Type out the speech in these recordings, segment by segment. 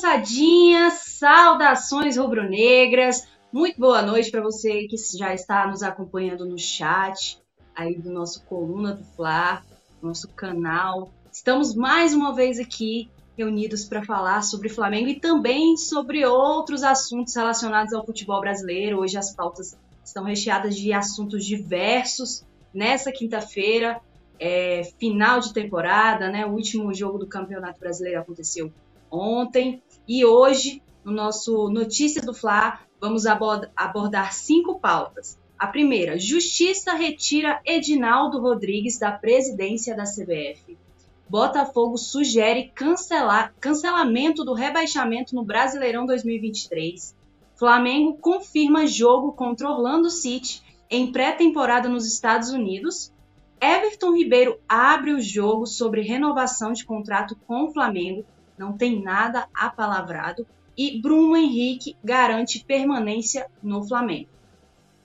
moçadinha, saudações rubro-negras. Muito boa noite para você que já está nos acompanhando no chat aí do nosso Coluna do Fla, nosso canal. Estamos mais uma vez aqui reunidos para falar sobre Flamengo e também sobre outros assuntos relacionados ao futebol brasileiro. Hoje as pautas estão recheadas de assuntos diversos. Nessa quinta-feira, é, final de temporada, né? O último jogo do Campeonato Brasileiro aconteceu ontem e hoje, no nosso Notícia do Fla, vamos abordar cinco pautas. A primeira, Justiça retira Edinaldo Rodrigues da presidência da CBF. Botafogo sugere cancelar, cancelamento do rebaixamento no Brasileirão 2023. Flamengo confirma jogo contra Orlando City em pré-temporada nos Estados Unidos. Everton Ribeiro abre o jogo sobre renovação de contrato com o Flamengo não tem nada apalavrado e Bruno Henrique garante permanência no Flamengo.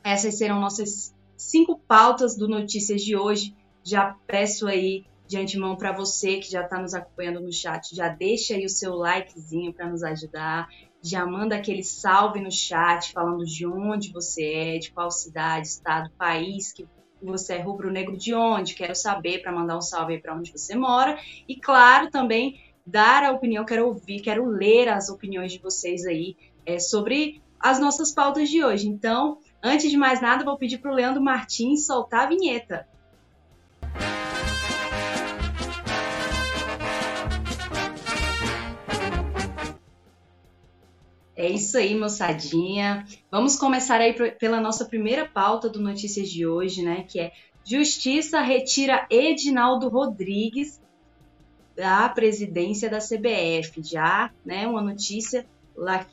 Essas serão nossas cinco pautas do Notícias de hoje. Já peço aí de antemão para você que já está nos acompanhando no chat, já deixa aí o seu likezinho para nos ajudar, já manda aquele salve no chat falando de onde você é, de qual cidade, estado, país que você é rubro-negro de onde, quero saber para mandar um salve para onde você mora. E claro, também dar a opinião, quero ouvir, quero ler as opiniões de vocês aí é, sobre as nossas pautas de hoje. Então, antes de mais nada, vou pedir para o Leandro Martins soltar a vinheta. É isso aí, moçadinha. Vamos começar aí pela nossa primeira pauta do Notícias de hoje, né? Que é Justiça retira Edinaldo Rodrigues da presidência da CBF, já, né, uma notícia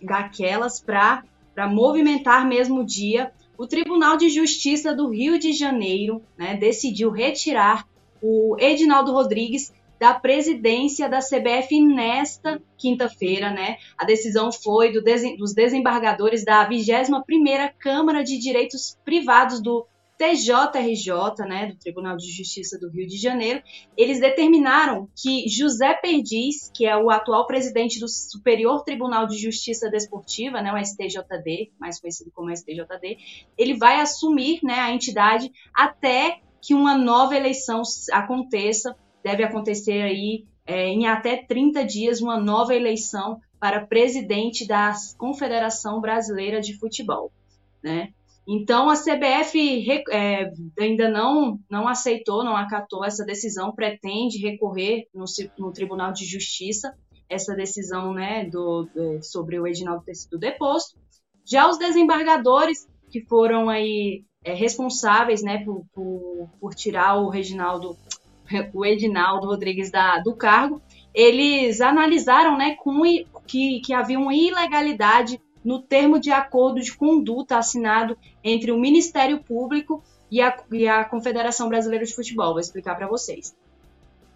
daquelas para movimentar mesmo o dia. O Tribunal de Justiça do Rio de Janeiro né, decidiu retirar o Edinaldo Rodrigues da presidência da CBF nesta quinta-feira, né? A decisão foi do dos desembargadores da 21ª Câmara de Direitos Privados do TJRJ, né, do Tribunal de Justiça do Rio de Janeiro, eles determinaram que José Perdiz, que é o atual presidente do Superior Tribunal de Justiça Desportiva, né, o STJD, mais conhecido como STJD, ele vai assumir, né, a entidade até que uma nova eleição aconteça, deve acontecer aí é, em até 30 dias uma nova eleição para presidente da Confederação Brasileira de Futebol, né? Então a CBF é, ainda não, não aceitou, não acatou essa decisão, pretende recorrer no, no Tribunal de Justiça essa decisão né, do, do, sobre o Edinaldo ter sido deposto. Já os desembargadores que foram aí é, responsáveis né, por, por, por, tirar o Reginaldo, o Edinaldo Rodrigues da, do cargo, eles analisaram né, com, que, que havia uma ilegalidade no termo de acordo de conduta assinado entre o Ministério Público e a, e a Confederação Brasileira de Futebol. Vou explicar para vocês.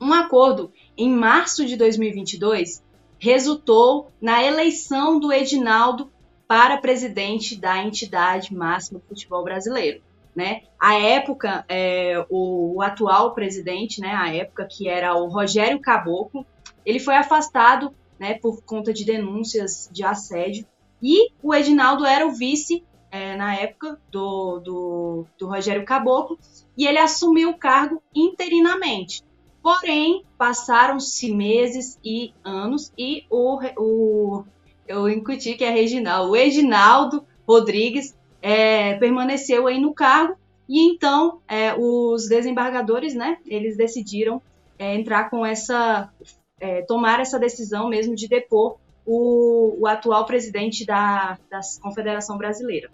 Um acordo em março de 2022 resultou na eleição do Edinaldo para presidente da entidade máxima do futebol brasileiro. Né? A época, é, o, o, atual presidente, né, a época que era o Rogério Caboclo, ele foi afastado né, por conta de denúncias de assédio e o Edinaldo era o vice, é, na época, do, do, do Rogério Caboclo, e ele assumiu o cargo interinamente. Porém, passaram-se meses e anos e o, o eu incuti que é Reginaldo, o Edinaldo Rodrigues é, permaneceu aí no cargo e então é, os desembargadores, né, eles decidiram é, entrar com essa, é, tomar essa decisão mesmo de depor o, o atual presidente da, da Confederação Brasileira.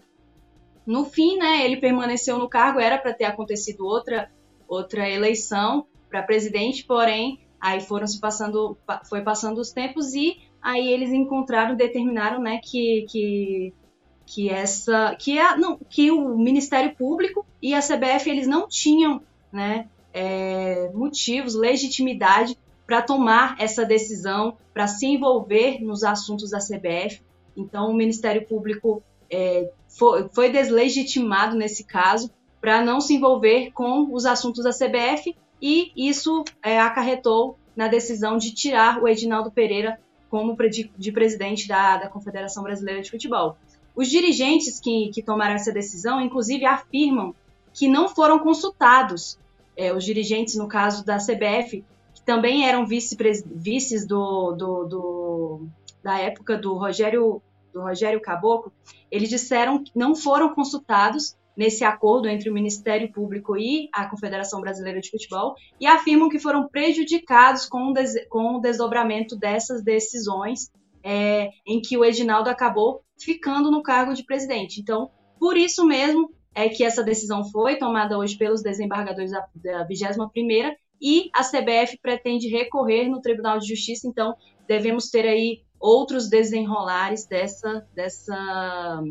No fim, né, ele permaneceu no cargo, era para ter acontecido outra, outra eleição para presidente, porém, aí foram se passando, foi passando os tempos e aí eles encontraram, determinaram, né, que, que, que essa, que a, não, que o Ministério Público e a CBF eles não tinham, né, é, motivos, legitimidade para tomar essa decisão, para se envolver nos assuntos da CBF. Então, o Ministério Público é, foi, foi deslegitimado nesse caso para não se envolver com os assuntos da CBF e isso é, acarretou na decisão de tirar o Edinaldo Pereira como de, de presidente da, da Confederação Brasileira de Futebol. Os dirigentes que, que tomaram essa decisão, inclusive, afirmam que não foram consultados. É, os dirigentes, no caso da CBF, que também eram vice vices do, do, do, da época do Rogério, do Rogério Caboclo, eles disseram que não foram consultados nesse acordo entre o Ministério Público e a Confederação Brasileira de Futebol e afirmam que foram prejudicados com com o desdobramento dessas decisões é, em que o Edinaldo acabou ficando no cargo de presidente. Então, por isso mesmo é que essa decisão foi tomada hoje pelos desembargadores da, da 21ª e a CBF pretende recorrer no Tribunal de Justiça, então devemos ter aí outros desenrolares dessa, dessa,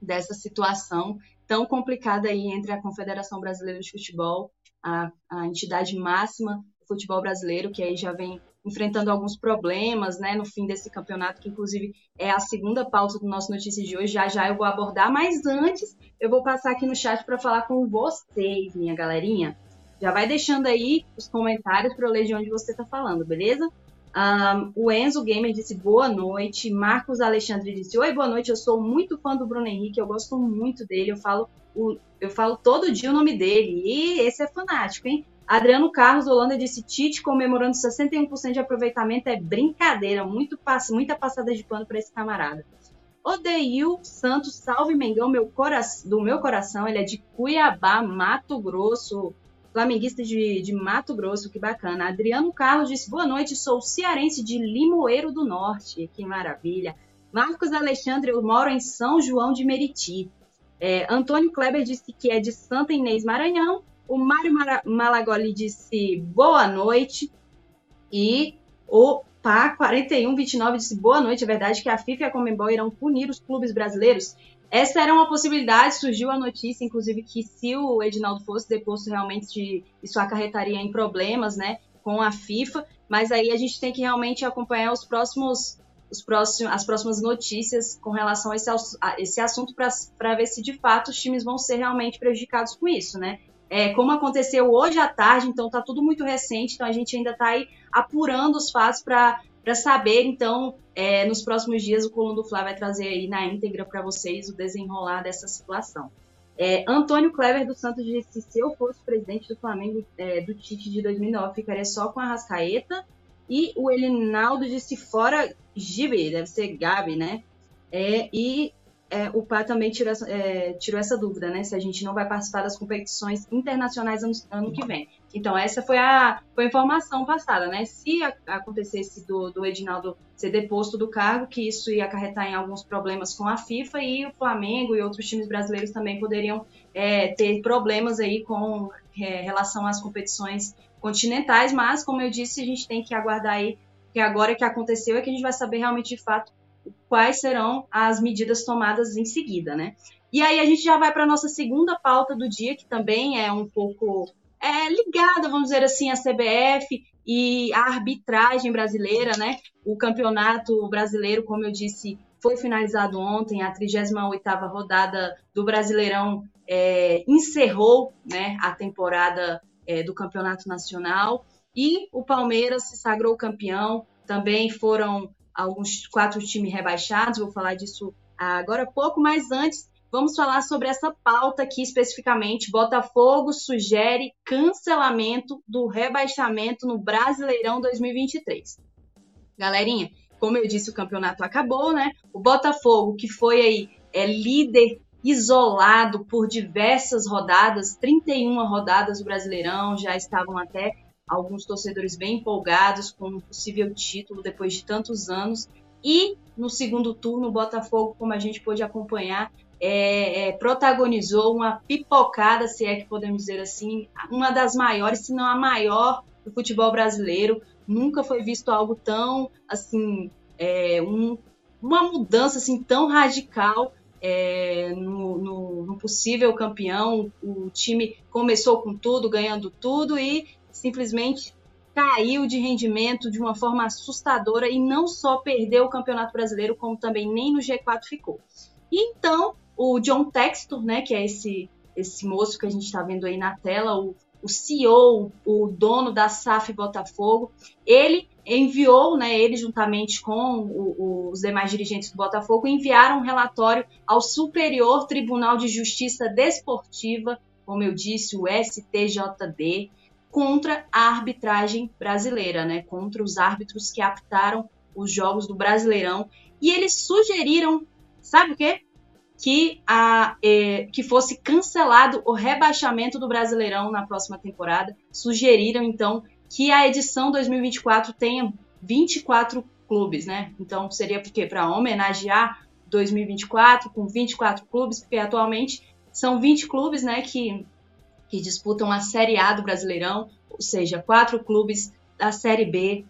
dessa situação tão complicada aí entre a Confederação Brasileira de Futebol, a, a entidade máxima do futebol brasileiro, que aí já vem enfrentando alguns problemas, né, no fim desse campeonato, que inclusive é a segunda pauta do nosso Notícias de hoje. Já já eu vou abordar, mas antes eu vou passar aqui no chat para falar com vocês, minha galerinha. Já vai deixando aí os comentários para eu ler de onde você está falando, beleza? Um, o Enzo Gamer disse boa noite. Marcos Alexandre disse: Oi, boa noite. Eu sou muito fã do Bruno Henrique, eu gosto muito dele. Eu falo, o, eu falo todo dia o nome dele. E esse é fanático, hein? Adriano Carlos Holanda disse: Tite comemorando 61% de aproveitamento é brincadeira. Muito pass muita passada de pano para esse camarada. Odeio Santos, salve Mengão meu do meu coração. Ele é de Cuiabá, Mato Grosso flamenguista de, de Mato Grosso, que bacana. Adriano Carlos disse: boa noite, sou cearense de Limoeiro do Norte, que maravilha. Marcos Alexandre, eu moro em São João de Meriti. É, Antônio Kleber disse que é de Santa Inês Maranhão. O Mário Malagoli disse boa noite. E o Pá 4129 disse boa noite. É verdade que a FIFA e a Comembol irão punir os clubes brasileiros essa era uma possibilidade, surgiu a notícia, inclusive, que se o Edinaldo fosse deposto, realmente isso acarretaria em problemas, né, com a FIFA, mas aí a gente tem que realmente acompanhar os próximos, os próximos, as próximas notícias com relação a esse, a esse assunto para ver se de fato os times vão ser realmente prejudicados com isso, né? É, como aconteceu hoje à tarde, então está tudo muito recente, então a gente ainda está aí apurando os fatos para para saber, então, é, nos próximos dias o Coluna do Fla vai trazer aí na íntegra para vocês o desenrolar dessa situação. É, Antônio Clever dos Santos disse: se eu fosse presidente do Flamengo é, do Tite de 2009, ficaria só com a Rascaeta. E o Elinaldo disse: fora Gibi, deve ser Gabi, né? É, e é, o PA também tirou essa, é, tirou essa, dúvida, né? Se a gente não vai participar das competições internacionais ano, ano que vem. Então, essa foi a, foi a informação passada, né? Se a, acontecesse do, do Edinaldo ser deposto do cargo, que isso ia acarretar em alguns problemas com a FIFA e o Flamengo e outros times brasileiros também poderiam é, ter problemas aí com é, relação às competições continentais, mas, como eu disse, a gente tem que aguardar aí, que agora que aconteceu é que a gente vai saber realmente de fato quais serão as medidas tomadas em seguida, né? E aí a gente já vai para a nossa segunda pauta do dia, que também é um pouco é, ligada, vamos dizer assim, à CBF e à arbitragem brasileira, né? O campeonato brasileiro, como eu disse, foi finalizado ontem, a 38ª rodada do Brasileirão é, encerrou né, a temporada é, do Campeonato Nacional e o Palmeiras se sagrou campeão. Também foram alguns quatro times rebaixados, vou falar disso agora pouco, mas antes vamos falar sobre essa pauta aqui especificamente. Botafogo sugere cancelamento do rebaixamento no Brasileirão 2023. Galerinha, como eu disse, o campeonato acabou, né? O Botafogo, que foi aí é líder isolado por diversas rodadas, 31 rodadas do Brasileirão, já estavam até alguns torcedores bem empolgados com um possível título depois de tantos anos. E no segundo turno, o Botafogo, como a gente pôde acompanhar, é, é, protagonizou uma pipocada, se é que podemos dizer assim, uma das maiores, se não a maior do futebol brasileiro. Nunca foi visto algo tão assim, é, um, uma mudança assim tão radical é, no, no, no, possível campeão. O time começou com tudo, ganhando tudo e simplesmente caiu de rendimento de uma forma assustadora e não só perdeu o Campeonato Brasileiro, como também nem no G4 ficou. E então, o John Textor, né, que é esse, esse moço que a gente está vendo aí na tela, o, o CEO, o dono da SAF Botafogo, ele enviou, né, ele juntamente com o, os demais dirigentes do Botafogo, enviaram um relatório ao Superior Tribunal de Justiça Desportiva, como eu disse, o STJD, contra a arbitragem brasileira, né, contra os árbitros que aptaram os jogos do Brasileirão. E eles sugeriram, sabe o quê? Que, a, eh, que fosse cancelado o rebaixamento do Brasileirão na próxima temporada. Sugeriram, então, que a edição 2024 tenha 24 clubes, né? Então seria porque para homenagear 2024 com 24 clubes, porque atualmente são 20 clubes, né, que que disputam a Série A do Brasileirão, ou seja, quatro clubes da Série B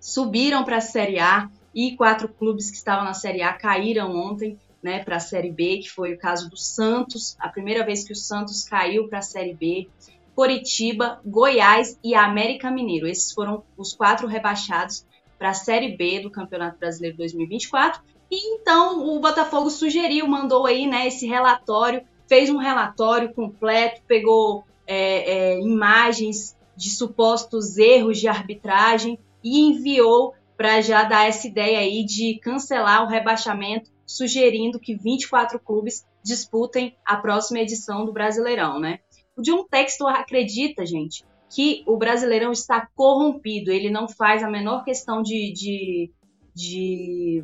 subiram para a Série A e quatro clubes que estavam na Série A caíram ontem, né, para a Série B, que foi o caso do Santos, a primeira vez que o Santos caiu para a Série B. Coritiba, Goiás e América Mineiro. Esses foram os quatro rebaixados para a Série B do Campeonato Brasileiro 2024. E então o Botafogo sugeriu, mandou aí né, esse relatório, fez um relatório completo, pegou é, é, imagens de supostos erros de arbitragem e enviou para já dar essa ideia aí de cancelar o rebaixamento, sugerindo que 24 clubes disputem a próxima edição do Brasileirão, né? O John Textor acredita, gente, que o Brasileirão está corrompido. Ele não faz a menor questão de, de, de,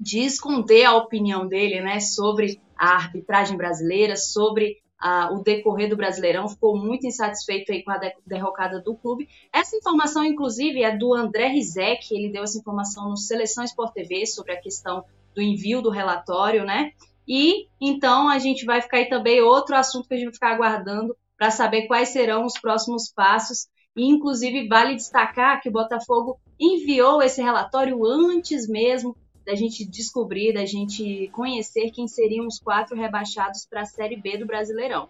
de esconder a opinião dele né, sobre a arbitragem brasileira, sobre o decorrer do Brasileirão. Ficou muito insatisfeito aí com a derrocada do clube. Essa informação, inclusive, é do André Rizek. Ele deu essa informação no Seleção Sport TV sobre a questão do envio do relatório, né? E então a gente vai ficar aí também outro assunto que a gente vai ficar aguardando para saber quais serão os próximos passos. E, inclusive, vale destacar que o Botafogo enviou esse relatório antes mesmo da gente descobrir, da gente conhecer quem seriam os quatro rebaixados para a Série B do Brasileirão.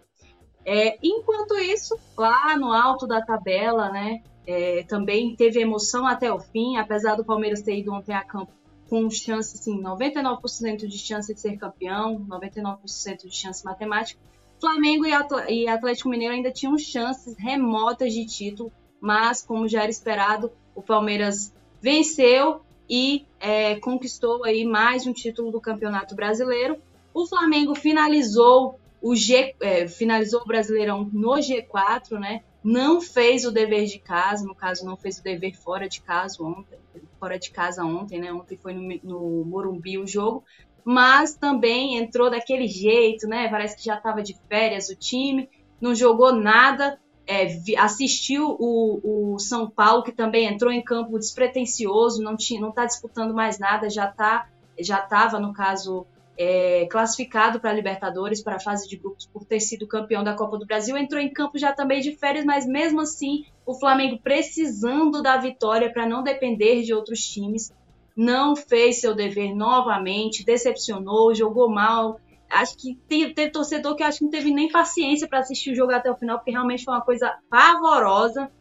É, enquanto isso, lá no alto da tabela, né, é, também teve emoção até o fim, apesar do Palmeiras ter ido ontem a campo com chance, assim, 99% de chance de ser campeão, 99% de chance matemática. Flamengo e Atlético Mineiro ainda tinham chances remotas de título, mas, como já era esperado, o Palmeiras venceu e é, conquistou aí mais um título do Campeonato Brasileiro. O Flamengo finalizou o G, é, finalizou o Brasileirão no G4, né? Não fez o dever de casa, no caso não fez o dever fora de casa ontem, fora de casa ontem, né? Ontem foi no, no Morumbi o jogo, mas também entrou daquele jeito, né? Parece que já estava de férias o time, não jogou nada, é, assistiu o, o, São Paulo, que também entrou em campo despretensioso, não tinha, não está disputando mais nada, já tá, já estava, no caso, é, classificado para a Libertadores, para a fase de grupos, por ter sido campeão da Copa do Brasil, entrou em campo já também de férias, mas mesmo assim o Flamengo precisando da vitória para não depender de outros times, não fez seu dever novamente, decepcionou, jogou mal. Acho que teve, torcedor que acho que não teve nem paciência para assistir o jogo até o final, porque realmente foi uma coisa pavorosa.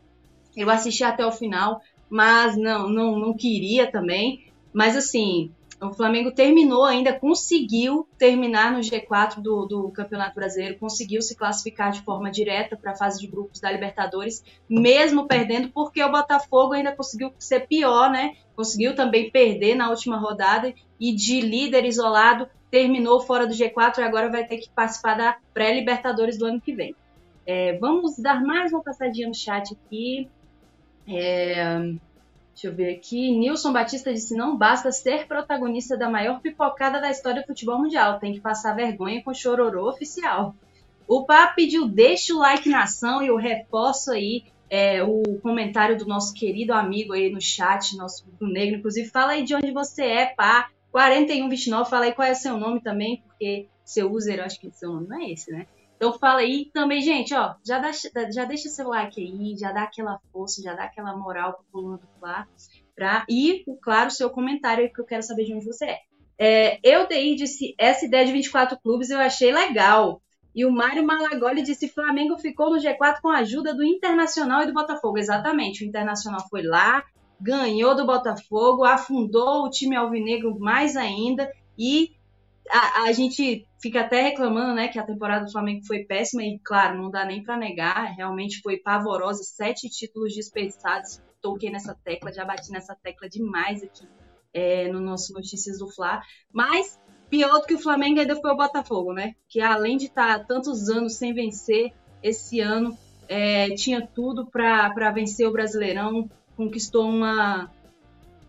Eu assisti até o final, mas não, não, não queria também. Mas assim, o Flamengo terminou ainda, conseguiu terminar no G4 do, do Campeonato Brasileiro, conseguiu se classificar de forma direta para a fase de grupos da Libertadores, mesmo perdendo, porque o Botafogo ainda conseguiu ser pior, né? Conseguiu também perder na última rodada e de líder isolado terminou fora do G4 e agora vai ter que participar da pré-Libertadores do ano que vem. É, vamos dar mais uma passadinha no chat aqui. É, Deixa eu ver aqui. Nilson Batista disse: não basta ser protagonista da maior pipocada da história do futebol mundial, tem que passar vergonha com chororô oficial. O Pá pediu: deixa o like na ação e eu reforço aí é, o comentário do nosso querido amigo aí no chat, nosso negro. Inclusive, fala aí de onde você é, Pá. 4129, fala aí qual é o seu nome também, porque seu user, acho que seu nome não é esse, né? Então fala aí também, gente, ó, já, dá, já deixa seu like aí, já dá aquela força, já dá aquela moral pro Coluna do Fla, pra, e, claro, seu comentário que eu quero saber de onde você é. é eu dei disse, essa ideia de 24 clubes eu achei legal. E o Mário Malagoli disse, Flamengo ficou no G4 com a ajuda do Internacional e do Botafogo. Exatamente, o Internacional foi lá, ganhou do Botafogo, afundou o time alvinegro mais ainda e a, a, gente fica até reclamando, né, que a temporada do Flamengo foi péssima e, claro, não dá nem para negar, realmente foi pavorosa, sete títulos desperdiçados, toquei nessa tecla, já bati nessa tecla demais aqui é, no nosso Notícias do Fla. Mas pior do que o Flamengo ainda foi o Botafogo, né? Que além de estar tá tantos anos sem vencer, esse ano é, tinha tudo para vencer o Brasileirão, conquistou uma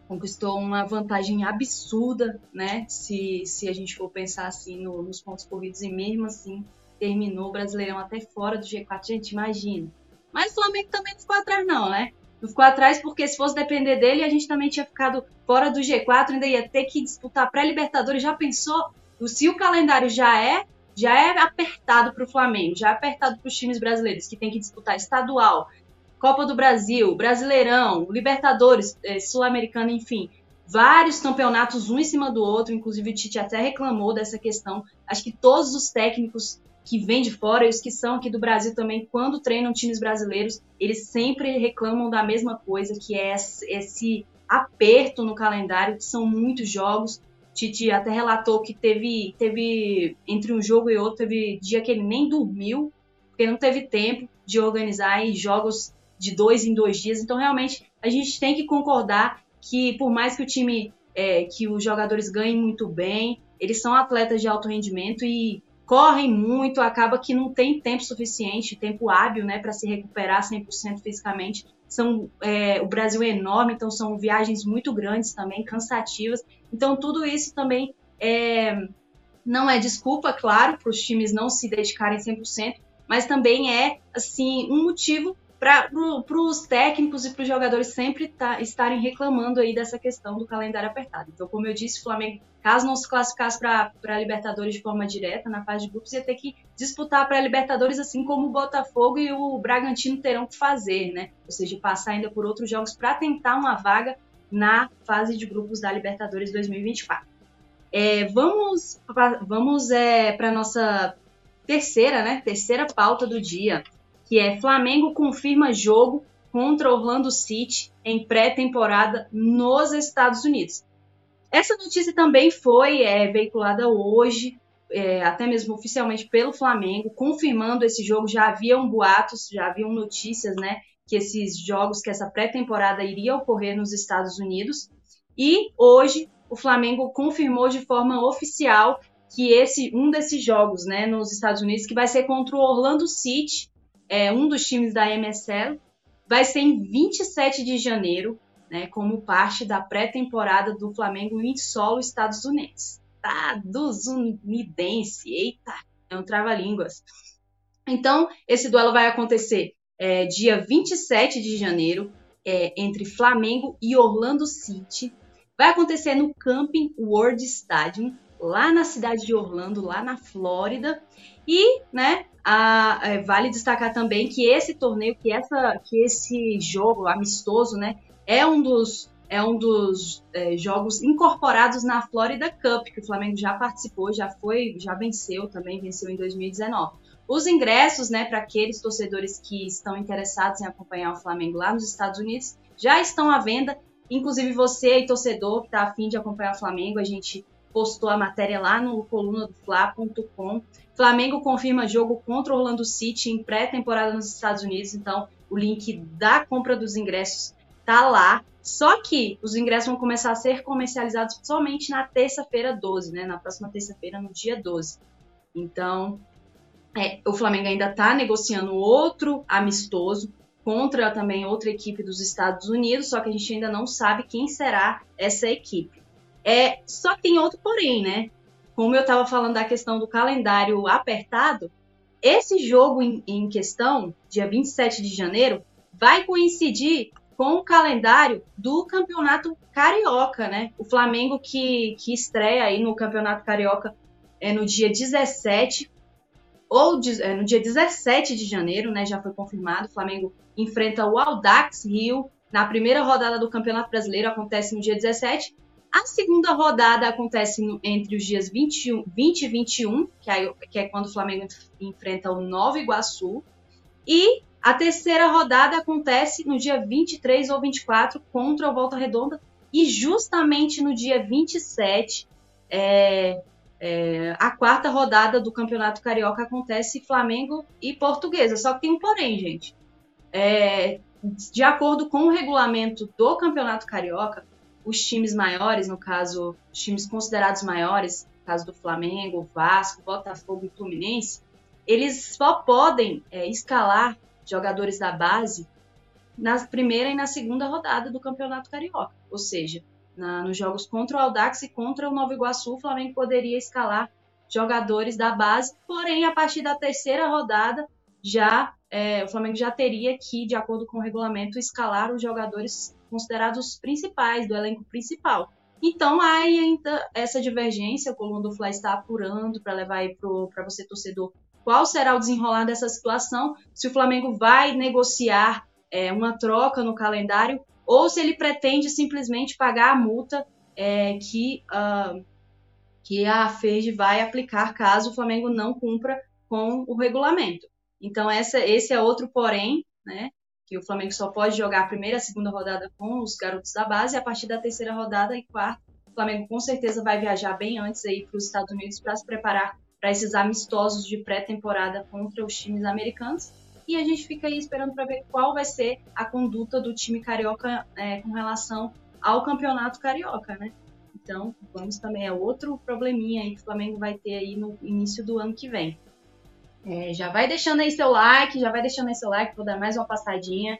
conquistou uma vantagem absurda, né? Se, se a gente for pensar assim no, nos pontos corridos e mesmo assim terminou o Brasileirão até fora do G4, gente, imagina. Mas o Flamengo também não ficou atrás não, né? Não ficou atrás porque se fosse depender dele, a gente também tinha ficado fora do G4, ainda ia ter que disputar pré-libertadores. Já pensou? Se o calendário já é já é apertado para o Flamengo, já é apertado para os times brasileiros que tem que disputar estadual, Copa do Brasil, Brasileirão, Libertadores, é, Sul-Americana, enfim, vários campeonatos um em cima do outro. Inclusive o Tite até reclamou dessa questão. Acho que todos os técnicos que vêm de fora e os que são aqui do Brasil também, quando treinam times brasileiros, eles sempre reclamam da mesma coisa, que é esse aperto no calendário, que são muitos jogos. Tite até relatou que teve, teve entre um jogo e outro, teve dia que ele nem dormiu, porque não teve tempo de organizar jogos de dois em dois dias. Então, realmente, a gente tem que concordar que, por mais que o time, é, que os jogadores ganhem muito bem, eles são atletas de alto rendimento e correm muito, acaba que não tem tempo suficiente, tempo hábil, né, para se recuperar 100% fisicamente. São, é, o Brasil é enorme, então são viagens muito grandes também, cansativas. Então, tudo isso também é, não é desculpa, claro, para os times não se dedicarem 100%, mas também é, assim, um motivo para os técnicos e para os jogadores sempre tá, estarem reclamando aí dessa questão do calendário apertado. Então, como eu disse, o Flamengo, caso não se classificasse para a Libertadores de forma direta na fase de grupos, ia ter que disputar para a Libertadores, assim como o Botafogo e o Bragantino terão que fazer, né? Ou seja, passar ainda por outros jogos para tentar uma vaga na fase de grupos da Libertadores 2024. É, vamos vamos é, para a nossa terceira, né? Terceira pauta do dia que é Flamengo confirma jogo contra Orlando City em pré-temporada nos Estados Unidos. Essa notícia também foi é, veiculada hoje, é, até mesmo oficialmente pelo Flamengo, confirmando esse jogo. Já haviam boatos, já haviam notícias, né, que esses jogos, que essa pré-temporada iria ocorrer nos Estados Unidos. E hoje o Flamengo confirmou de forma oficial que esse um desses jogos, né, nos Estados Unidos, que vai ser contra o Orlando City é um dos times da MSL, vai ser em 27 de janeiro, né, como parte da pré-temporada do Flamengo em solo Estados Unidos. Tá, dos unidense, eita, é um trava-línguas. Então, esse duelo vai acontecer é, dia 27 de janeiro, é, entre Flamengo e Orlando City. Vai acontecer no Camping World Stadium, lá na cidade de Orlando, lá na Flórida. E, né, a, é, vale destacar também que esse torneio, que, essa, que esse jogo amistoso, né, é um dos, é um dos é, jogos incorporados na Florida Cup, que o Flamengo já participou, já foi, já venceu também, venceu em 2019. Os ingressos, né, para aqueles torcedores que estão interessados em acompanhar o Flamengo lá nos Estados Unidos, já estão à venda. Inclusive você torcedor, que está afim de acompanhar o Flamengo, a gente postou a matéria lá no coluna do Fla.com. Flamengo confirma jogo contra o Orlando City em pré-temporada nos Estados Unidos, então o link da compra dos ingressos tá lá. Só que os ingressos vão começar a ser comercializados somente na terça-feira 12, né? Na próxima terça-feira, no dia 12. Então, é, o Flamengo ainda está negociando outro amistoso contra também outra equipe dos Estados Unidos, só que a gente ainda não sabe quem será essa equipe. É, só que tem outro porém, né? Como eu estava falando da questão do calendário apertado, esse jogo em, em questão, dia 27 de janeiro, vai coincidir com o calendário do Campeonato Carioca, né? O Flamengo que, que estreia aí no Campeonato Carioca é no dia 17 ou é, no dia 17 de janeiro, né? Já foi confirmado. O Flamengo enfrenta o Audax Rio na primeira rodada do Campeonato Brasileiro, acontece no dia 17. A segunda rodada acontece entre os dias 21, 20 e 21, que, que é quando o Flamengo enfrenta o Nova Iguaçu. E a terceira rodada acontece no dia 23 ou 24 contra o Volta Redonda. E justamente no dia 27, é, é, a quarta rodada do Campeonato Carioca acontece Flamengo e Portuguesa. Só que tem um porém, gente. É, de acordo com o regulamento do Campeonato Carioca, os times maiores, no caso, os times considerados maiores, no caso do Flamengo, Vasco, Botafogo e Fluminense, eles só podem é, escalar jogadores da base na primeira e na segunda rodada do Campeonato Carioca. Ou seja, na, nos jogos contra o Aldax e contra o Nova Iguaçu, o Flamengo poderia escalar jogadores da base, porém, a partir da terceira rodada, já é, o Flamengo já teria que, de acordo com o regulamento, escalar os jogadores considerados principais do elenco principal. Então há ainda essa divergência, o Coluna do Fla está apurando para levar aí para você, torcedor, qual será o desenrolar dessa situação, se o Flamengo vai negociar é, uma troca no calendário ou se ele pretende simplesmente pagar a multa é, que, uh, que a FED vai aplicar caso o Flamengo não cumpra com o regulamento. Então, essa, esse é outro porém, né? Que o Flamengo só pode jogar a primeira e a segunda rodada com os garotos da base, e a partir da terceira rodada e quarta, o Flamengo com certeza vai viajar bem antes aí para os Estados Unidos para se preparar para esses amistosos de pré-temporada contra os times americanos e a gente fica aí esperando para ver qual vai ser a conduta do time carioca é, com relação ao campeonato carioca, né? Então, vamos também, é outro probleminha aí que o Flamengo vai ter aí no início do ano que vem. É, já vai deixando aí seu like, já vai deixando aí seu like, vou dar mais uma passadinha.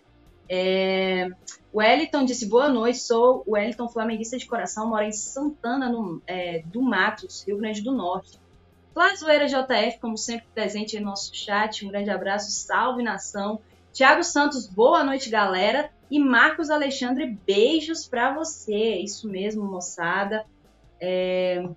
É, o Wellington disse, boa noite, sou o Wellington flamenguista de coração, moro em Santana no, é, do Matos, Rio Grande do Norte. Plazoeira JF, como sempre, presente em nosso chat. Um grande abraço, salve nação. Tiago Santos, boa noite, galera. E Marcos Alexandre, beijos para você. Isso mesmo, moçada. É...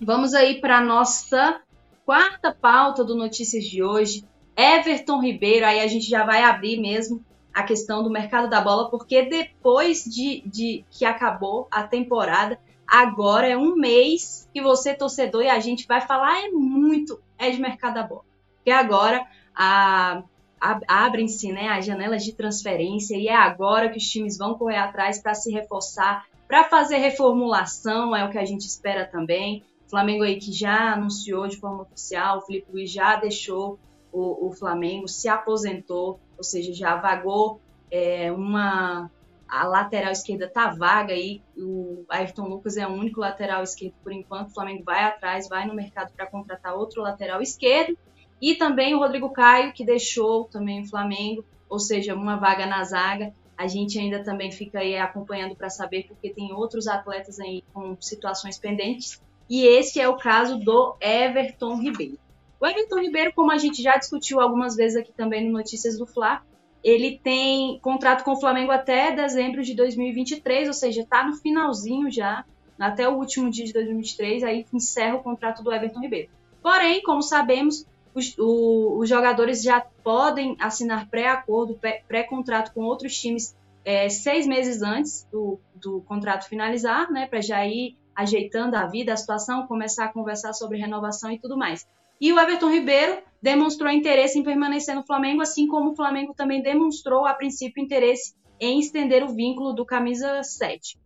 Vamos aí para nossa quarta pauta do Notícias de hoje. Everton Ribeiro, aí a gente já vai abrir mesmo a questão do mercado da bola, porque depois de, de que acabou a temporada, Agora é um mês que você, torcedor, e a gente vai falar é muito, é de mercado da bola. Porque agora a, a, abrem-se né, as janelas de transferência e é agora que os times vão correr atrás para se reforçar, para fazer reformulação, é o que a gente espera também. Flamengo aí que já anunciou de forma oficial, o Felipe Luiz já deixou o, o Flamengo, se aposentou, ou seja, já vagou é, uma a lateral esquerda tá vaga aí, o Ayrton Lucas é o único lateral esquerdo por enquanto, o Flamengo vai atrás, vai no mercado para contratar outro lateral esquerdo, e também o Rodrigo Caio, que deixou também o Flamengo, ou seja, uma vaga na zaga, a gente ainda também fica aí acompanhando para saber, porque tem outros atletas aí com situações pendentes, e esse é o caso do Everton Ribeiro. O Everton Ribeiro, como a gente já discutiu algumas vezes aqui também no Notícias do Fla, ele tem contrato com o Flamengo até dezembro de 2023, ou seja, está no finalzinho já, até o último dia de 2023, aí encerra o contrato do Everton Ribeiro. Porém, como sabemos, os, o, os jogadores já podem assinar pré-acordo, pré-contrato com outros times é, seis meses antes do, do contrato finalizar, né, para já ir ajeitando a vida, a situação, começar a conversar sobre renovação e tudo mais. E o Everton Ribeiro demonstrou interesse em permanecer no Flamengo, assim como o Flamengo também demonstrou, a princípio, interesse em estender o vínculo do camisa 7.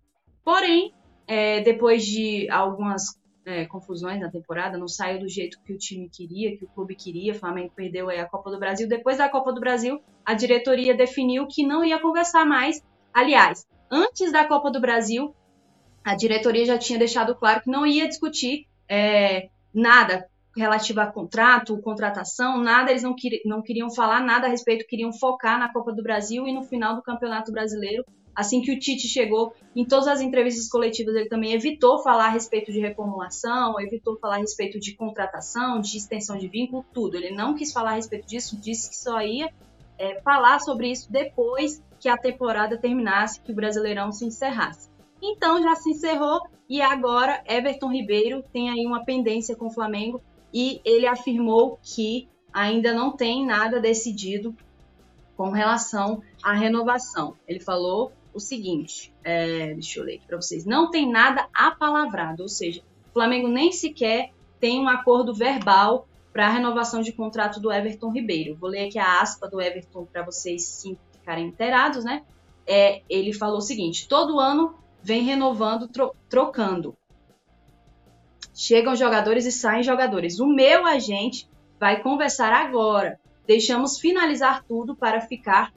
Porém, é, depois de algumas é, confusões na temporada, não saiu do jeito que o time queria, que o clube queria. O Flamengo perdeu a Copa do Brasil. Depois da Copa do Brasil, a diretoria definiu que não ia conversar mais. Aliás, antes da Copa do Brasil, a diretoria já tinha deixado claro que não ia discutir é, nada relativa a contrato, contratação, nada, eles não, não queriam falar nada a respeito, queriam focar na Copa do Brasil e no final do Campeonato Brasileiro. Assim que o Tite chegou, em todas as entrevistas coletivas, ele também evitou falar a respeito de reformulação, evitou falar a respeito de contratação, de extensão de vínculo, tudo. Ele não quis falar a respeito disso, disse que só ia é, falar sobre isso depois que a temporada terminasse, que o Brasileirão se encerrasse. Então já se encerrou e agora Everton Ribeiro tem aí uma pendência com o Flamengo e ele afirmou que ainda não tem nada decidido com relação à renovação. Ele falou o seguinte: é, deixa eu ler aqui para vocês, não tem nada apalavrado, ou seja, o Flamengo nem sequer tem um acordo verbal para a renovação de contrato do Everton Ribeiro. Vou ler aqui a aspa do Everton para vocês sim ficarem inteirados, né? É, ele falou o seguinte: todo ano vem renovando, tro trocando. Chegam jogadores e saem jogadores. O meu agente vai conversar agora. Deixamos finalizar tudo para ficar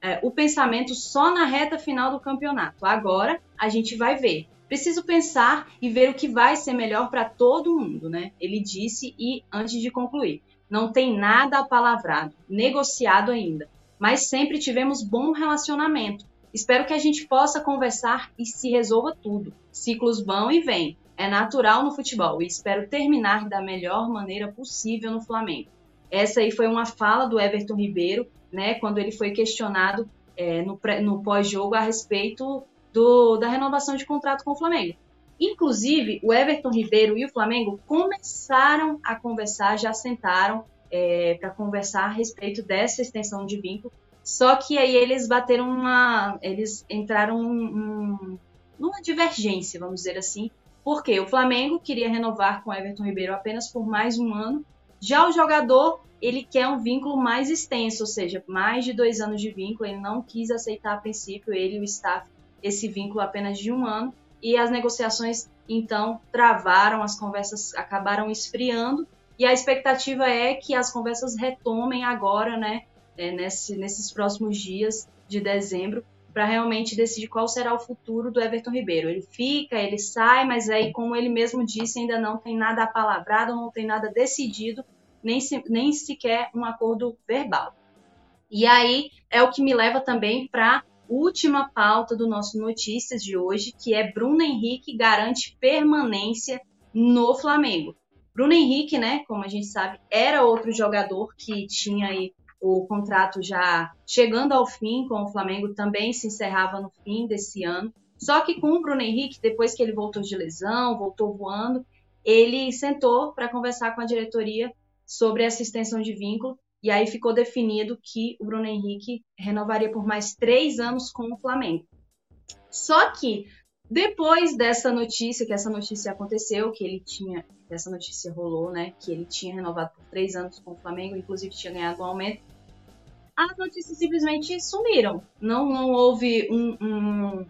é, o pensamento só na reta final do campeonato. Agora a gente vai ver. Preciso pensar e ver o que vai ser melhor para todo mundo, né? Ele disse e antes de concluir, não tem nada apalavrado, negociado ainda, mas sempre tivemos bom relacionamento. Espero que a gente possa conversar e se resolva tudo. Ciclos vão e vêm. É natural no futebol e espero terminar da melhor maneira possível no Flamengo. Essa aí foi uma fala do Everton Ribeiro, né, quando ele foi questionado é, no, no pós-jogo a respeito do, da renovação de contrato com o Flamengo. Inclusive, o Everton Ribeiro e o Flamengo começaram a conversar, já sentaram é, para conversar a respeito dessa extensão de vínculo. Só que aí eles bateram uma. Eles entraram um, numa divergência, vamos dizer assim. Porque o Flamengo queria renovar com Everton Ribeiro apenas por mais um ano. Já o jogador, ele quer um vínculo mais extenso, ou seja, mais de dois anos de vínculo. Ele não quis aceitar a princípio, ele e o staff esse vínculo apenas de um ano e as negociações então travaram, as conversas acabaram esfriando e a expectativa é que as conversas retomem agora, né, é, nesse, nesses próximos dias de dezembro, para realmente decidir qual será o futuro do Everton Ribeiro. Ele fica, ele sai, mas aí, como ele mesmo disse, ainda não tem nada apalavrado, não tem nada decidido, nem, se, nem sequer um acordo verbal. E aí é o que me leva também para última pauta do nosso Notícias de hoje, que é Bruno Henrique garante permanência no Flamengo. Bruno Henrique, né, como a gente sabe, era outro jogador que tinha aí o contrato já chegando ao fim com o Flamengo, também se encerrava no fim desse ano. Só que com o Bruno Henrique, depois que ele voltou de lesão, voltou voando, ele sentou para conversar com a diretoria sobre essa extensão de vínculo e aí ficou definido que o Bruno Henrique renovaria por mais três anos com o Flamengo. Só que depois dessa notícia, que essa notícia aconteceu, que ele tinha, essa notícia rolou, né? Que ele tinha renovado por três anos com o Flamengo, inclusive tinha ganhado um aumento. As notícias simplesmente sumiram. Não, não houve um, um,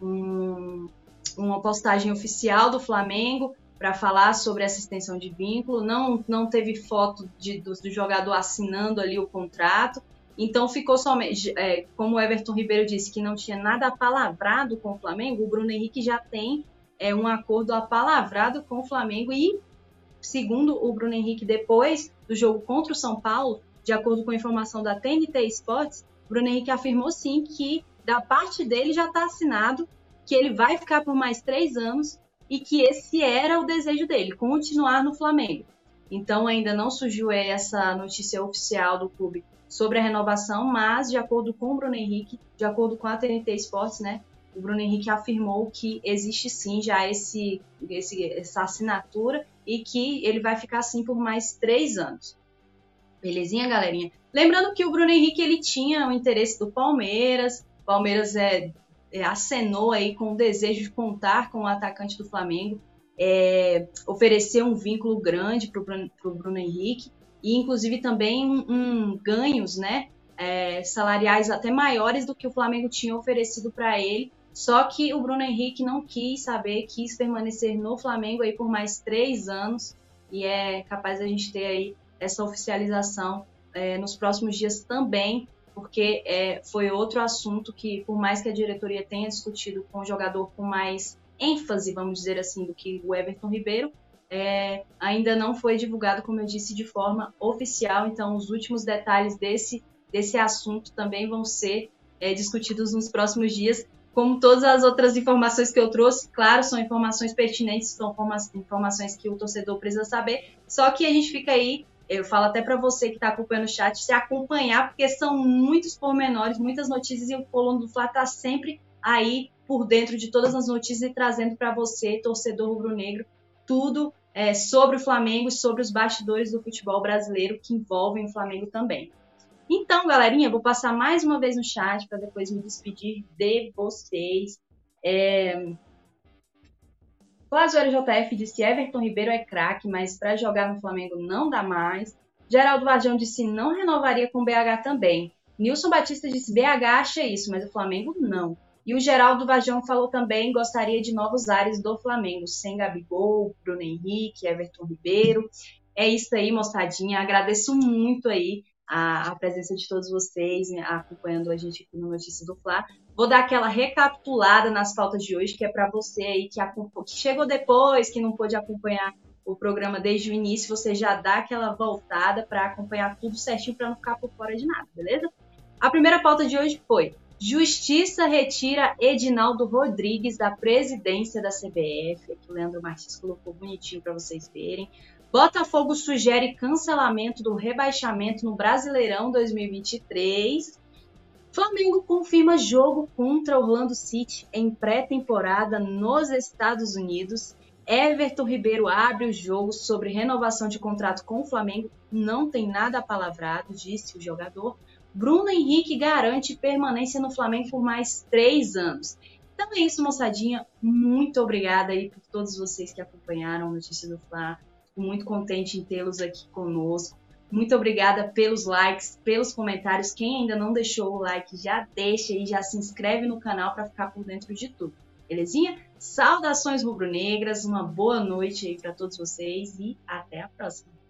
um, uma postagem oficial do Flamengo para falar sobre essa extensão de vínculo, não, não teve foto de, do, do jogador assinando ali o contrato, então ficou somente, é, como o Everton Ribeiro disse, que não tinha nada apalavrado com o Flamengo, o Bruno Henrique já tem é, um acordo apalavrado com o Flamengo e, segundo o Bruno Henrique, depois do jogo contra o São Paulo, de acordo com a informação da TNT Sports, Bruno Henrique afirmou sim que da parte dele já está assinado que ele vai ficar por mais três anos e que esse era o desejo dele, continuar no Flamengo. Então ainda não surgiu essa notícia oficial do clube sobre a renovação, mas de acordo com o Bruno Henrique, de acordo com a TNT Sports, né, o Bruno Henrique afirmou que existe sim já esse, esse, essa assinatura e que ele vai ficar assim por mais três anos. Belezinha, galerinha? Lembrando que o Bruno Henrique ele tinha o interesse do Palmeiras. Palmeiras é é, acenou aí com o desejo de contar com o atacante do Flamengo, é, oferecer um vínculo grande para o Bruno, Bruno, Henrique e inclusive também um, um ganhos, né, é, salariais até maiores do que o Flamengo tinha oferecido para ele. Só que o Bruno Henrique não quis saber, quis permanecer no Flamengo aí por mais três anos e é capaz a gente ter aí essa oficialização é, nos próximos dias também porque é, foi outro assunto que, por mais que a diretoria tenha discutido com o jogador com mais ênfase, vamos dizer assim, do que o Everton Ribeiro, é, ainda não foi divulgado, como eu disse, de forma oficial. Então, os últimos detalhes desse, desse assunto também vão ser é, discutidos nos próximos dias. Como todas as outras informações que eu trouxe, claro, são informações pertinentes, são informações que o torcedor precisa saber. Só que a gente fica aí eu falo até para você que está acompanhando o chat, se acompanhar, porque são muitos pormenores, muitas notícias, e o Coluna do Fla está sempre aí por dentro de todas as notícias e trazendo para você, torcedor rubro-negro, tudo é, sobre o Flamengo e sobre os bastidores do futebol brasileiro que envolvem o Flamengo também. Então, galerinha, vou passar mais uma vez no chat para depois me despedir de vocês. É, Lazoeiro JF disse Everton Ribeiro é craque, mas para jogar no Flamengo não dá mais. Geraldo Varjão disse não renovaria com o BH também. Nilson Batista disse BH acha isso, mas o Flamengo não. E o Geraldo Varjão falou também gostaria de novos ares do Flamengo, sem Gabigol, Bruno Henrique, Everton Ribeiro. É isso aí, moçadinha. Agradeço muito aí a, a, presença de todos vocês acompanhando a gente aqui no Notícias do Fla. Vou dar aquela recapitulada nas pautas de hoje, que é para você aí que, que chegou depois, que não pôde acompanhar o programa desde o início, você já dá aquela voltada para acompanhar tudo certinho para não ficar por fora de nada, beleza? A primeira pauta de hoje foi: Justiça retira Edinaldo Rodrigues da presidência da CBF. Aqui o Leandro Martins colocou bonitinho para vocês verem. Botafogo sugere cancelamento do rebaixamento no Brasileirão 2023. Flamengo confirma jogo contra Orlando City em pré-temporada nos Estados Unidos. Everton Ribeiro abre o jogo sobre renovação de contrato com o Flamengo. Não tem nada apalavrado, disse o jogador. Bruno Henrique garante permanência no Flamengo por mais três anos. Então é isso, moçadinha. Muito obrigada aí por todos vocês que acompanharam a notícia do Fla. Fico muito contente em tê-los aqui conosco. Muito obrigada pelos likes, pelos comentários. Quem ainda não deixou o like, já deixa e já se inscreve no canal para ficar por dentro de tudo. Belezinha? Saudações rubro-negras, uma boa noite aí para todos vocês e até a próxima.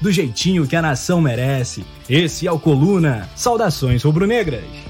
do jeitinho que a nação merece. Esse é o Coluna. Saudações rubro-negras.